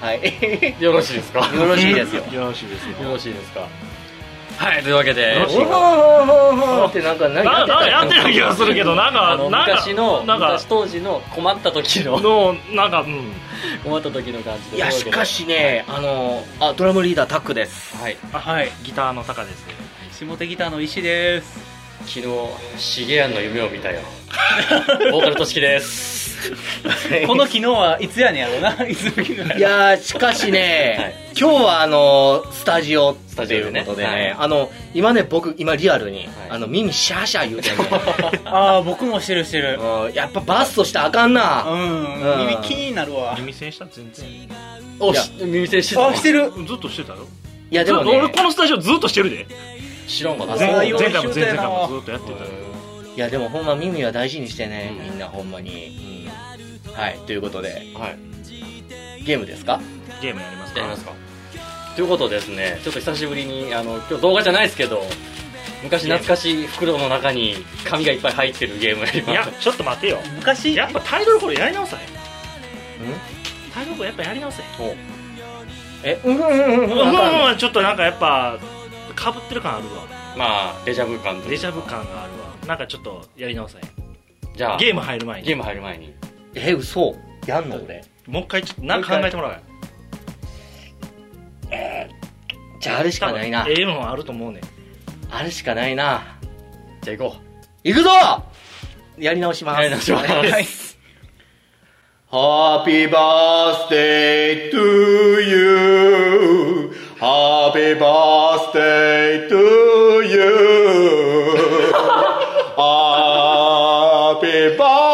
はい。よろしいですか？よろしいですよ。よろしいですよ。よろしいですか？はいというわけで。おほほほほってなんか何ななんかやってるる気がするけどなんかあのなんか昔のなんか昔当時の困った時の。のなんかうん。困った時の感じで。いやしかしねあのあドラムリーダータックです。はい。あはい。ギターの高です。下手ギターの石です昨日シゲアンの夢を見たよ。ボーカルとしきです。この昨日はいつやねんやろな いつの昨日やろいやーしかしね、今日はあのスタジオっていうことでねはい。あの今ね僕今リアルに、はい。あの耳シャーシャー言うてんねああ僕もしてるしてる。うんやっぱバストしたらあかんうな、んうん。耳気になるわ。耳栓した？全然。おし耳栓してた。あしてる。ずっとしてたよ。いやでもずっと俺ねこのスタジオずっとしてるで知らんかった。あ前そう。前回も前々回もずっとやってた。よいやでもほんま耳は大事にしてね、うん。みんなほんまに、うん、はい。ということで。はい。ゲームですか？ゲームやりますか？やりますか。ということでですね。ちょっと久しぶりにあの今日動画じゃないですけど昔懐かしい袋の中に紙がいっぱい入ってるゲームやりいやちょっと待てよ。昔やっぱタイトルコールやり直さへん？うん？タイトルコールやっぱやり直せえうんうんうんうん。うんあかんうん。ちょっとなんかやっぱかぶってる感あるわ。まあデジャブ感デジャブ感があるわ。なんかちょっとやり直さへんじゃあゲーム入る前に。ゲーム入る前に。え嘘。やんの俺。もう一回ちょっとなんか考えてもらうよじゃああれしかないな。ええのあると思うねん。あれしかないな。じゃあ行こ行くぞ！やり直します。やり直します。はい。Happy birthday to you Happy birthday to you. Happy birthday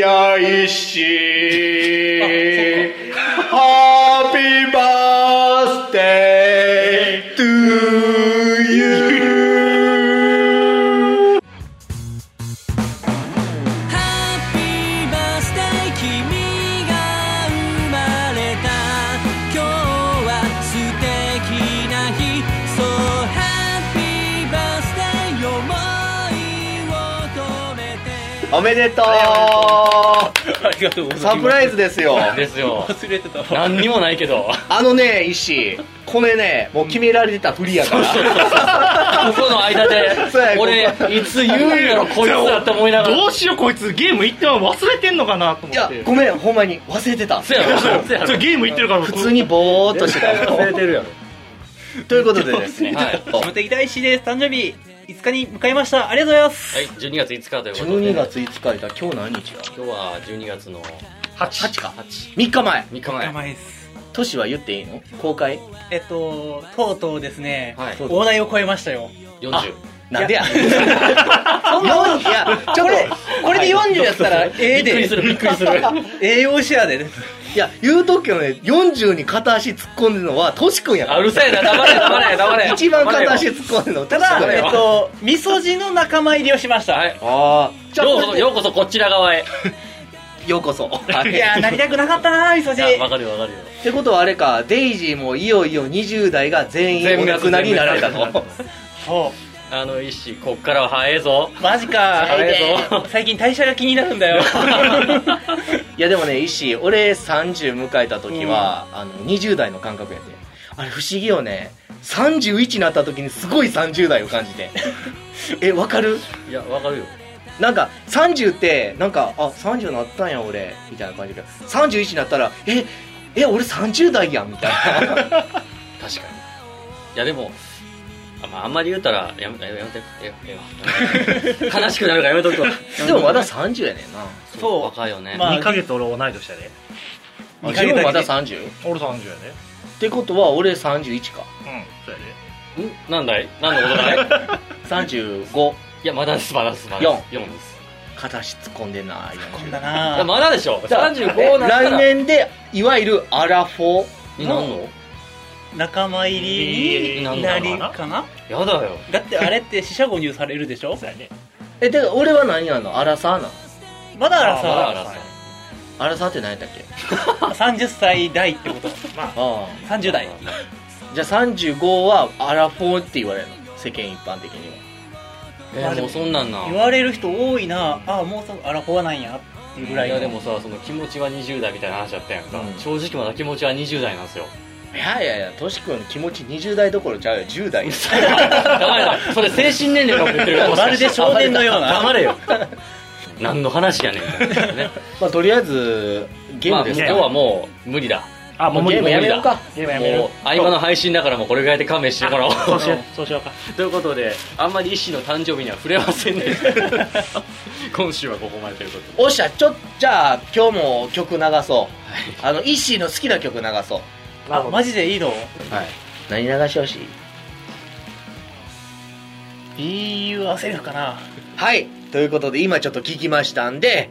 やおめでとう。ありがとうございます。サプライズですよ。ですよ。忘れてたわ。何にもないけど。あのね石。これねもう決められてた振りやから。ここの間で。そうや俺ここいつ言うんやろこいつだって思いながら。どうしようこいつゲーム行っては忘れてんのかなといや思って。ごめんほんまに忘れてた。そうやろ。そうやろ。それゲーム行ってるから普通にボーっとしてた忘れてるやろ。ということでですね、はい。下手ギター石です。誕生日5日に迎えました。ありがとうございます。はい12月5日ということで。12月5日いた今日何日や今日は12月の8か。8 3日前。3日前。名前です。年は言っていいの？公開？えっととうとうですね、はい。大台を超えましたよ。40なんでや。そんな4いやちょっこれこれで40やったらええで。びっくりするびっくりする。栄養シェアで。といや言うとくけどね40に片足突っ込んでるのはトシ君やから。あうるさいな。黙れ黙れ黙れ。一番片足突っ込んでるの。ただえっとみそじの仲間入りをしました、はいああようこそようこそこちら側へ。ようこそ。はい。いやーなりたくなかったなみそじわかるよわかるよ。ってことはあれかデイジーもいよいよ20代が全員お亡くなりになられたと。そあの一子こっからは早えぞ。うマジか。早いぞ。最近代謝が気になるんだよ。いやでもね石俺30迎えた時は、あの20代の感覚やであれ不思議よね。31になった時にすごい30代を感じて。えわかる？いやわかるよ。なんか30ってなんかあ30なったんや俺。みたいな感じで。31になったらええ俺30代やんみたいな。確かに。いやでもあ,、まあ、あんまり言うたらやめやめてえええわ悲しくなるからやめとくわ。でもまだ30やねんな。そう。若いよね、まあ2ヶ月俺同い年やで。自分まだ 30? っ俺30やで。てことは俺31か。うんそうやで。ん？なんだい何のことだい？35いやまだですまだですまだです。4です。片足突っ込んでんなこんだい。やなまだでしょ。じゃあ35なら。来年でいわゆるアラフォーになんの？仲間入りになりかな？やだよ。だってあれって四捨五入されるでしょ？そうやね。えで俺は何やんの？アラサーなんまだあらまだあさらさアラサーって何やったっけ 30歳代ってこと。まああ30代。あじゃあ35はアラフォーって言われるの？世間一般的には。えーもうそんなんな。言われる人多いな。ああもうそアラフォーなんやいぐらいの。やでもさその気持ちは20代みたいな話だったやんか、うん。正直まだ気持ちは20代なんですよいやいやいやとし君の気持ち20代どころちゃうよ。10代黙れなそれ精神年齢のこと言ってる。まるで少年のような。黙れよ。何の話やねん まあとりあえずゲームですか、まあ、今日はもう無理だ。あもうゲームやめようか。ゲームやめる。もう合間の配信だからもうこれぐらいで勘弁してもらおう。そう。しよう。そうしようか。ということであんまり医師の誕生日には触れませんね。今週はここまでということで。おっしゃちょじゃあ今日も曲流そう、あのイッシーの好きな曲流そうあマジでいいの？はい。何流してほしい？セルフかな。はい。ということで今ちょっと聞きましたんで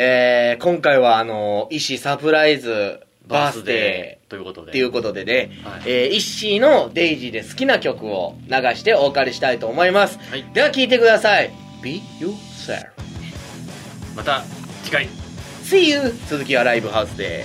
えー、今回はあのイッシーサプライズバースデということで。ーっていうことでね、はい。えー、イッシーのデイジーで好きな曲を流してお別れしたいと思います、はい。では聴いてください。Be yourself また次回。See you 続きはライブハウスで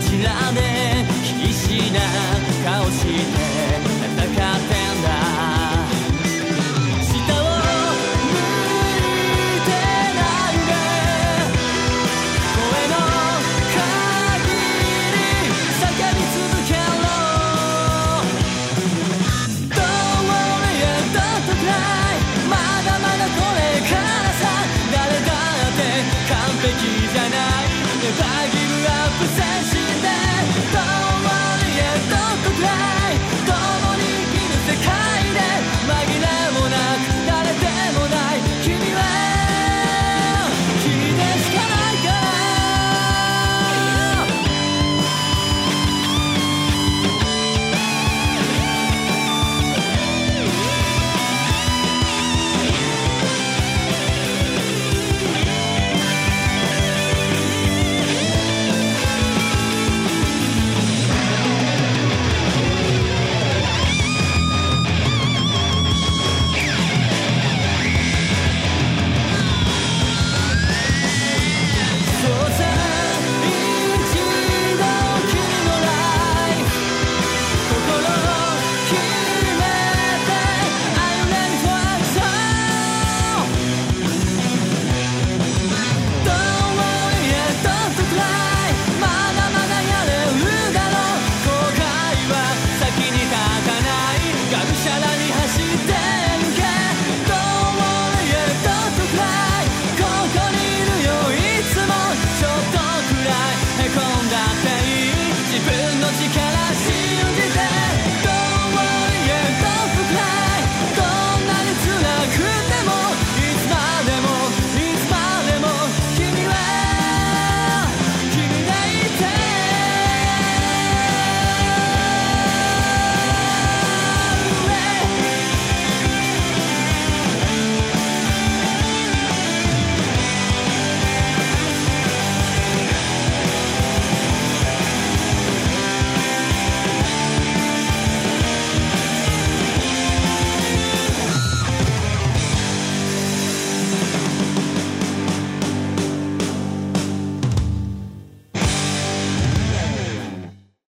ちらで必死な顔して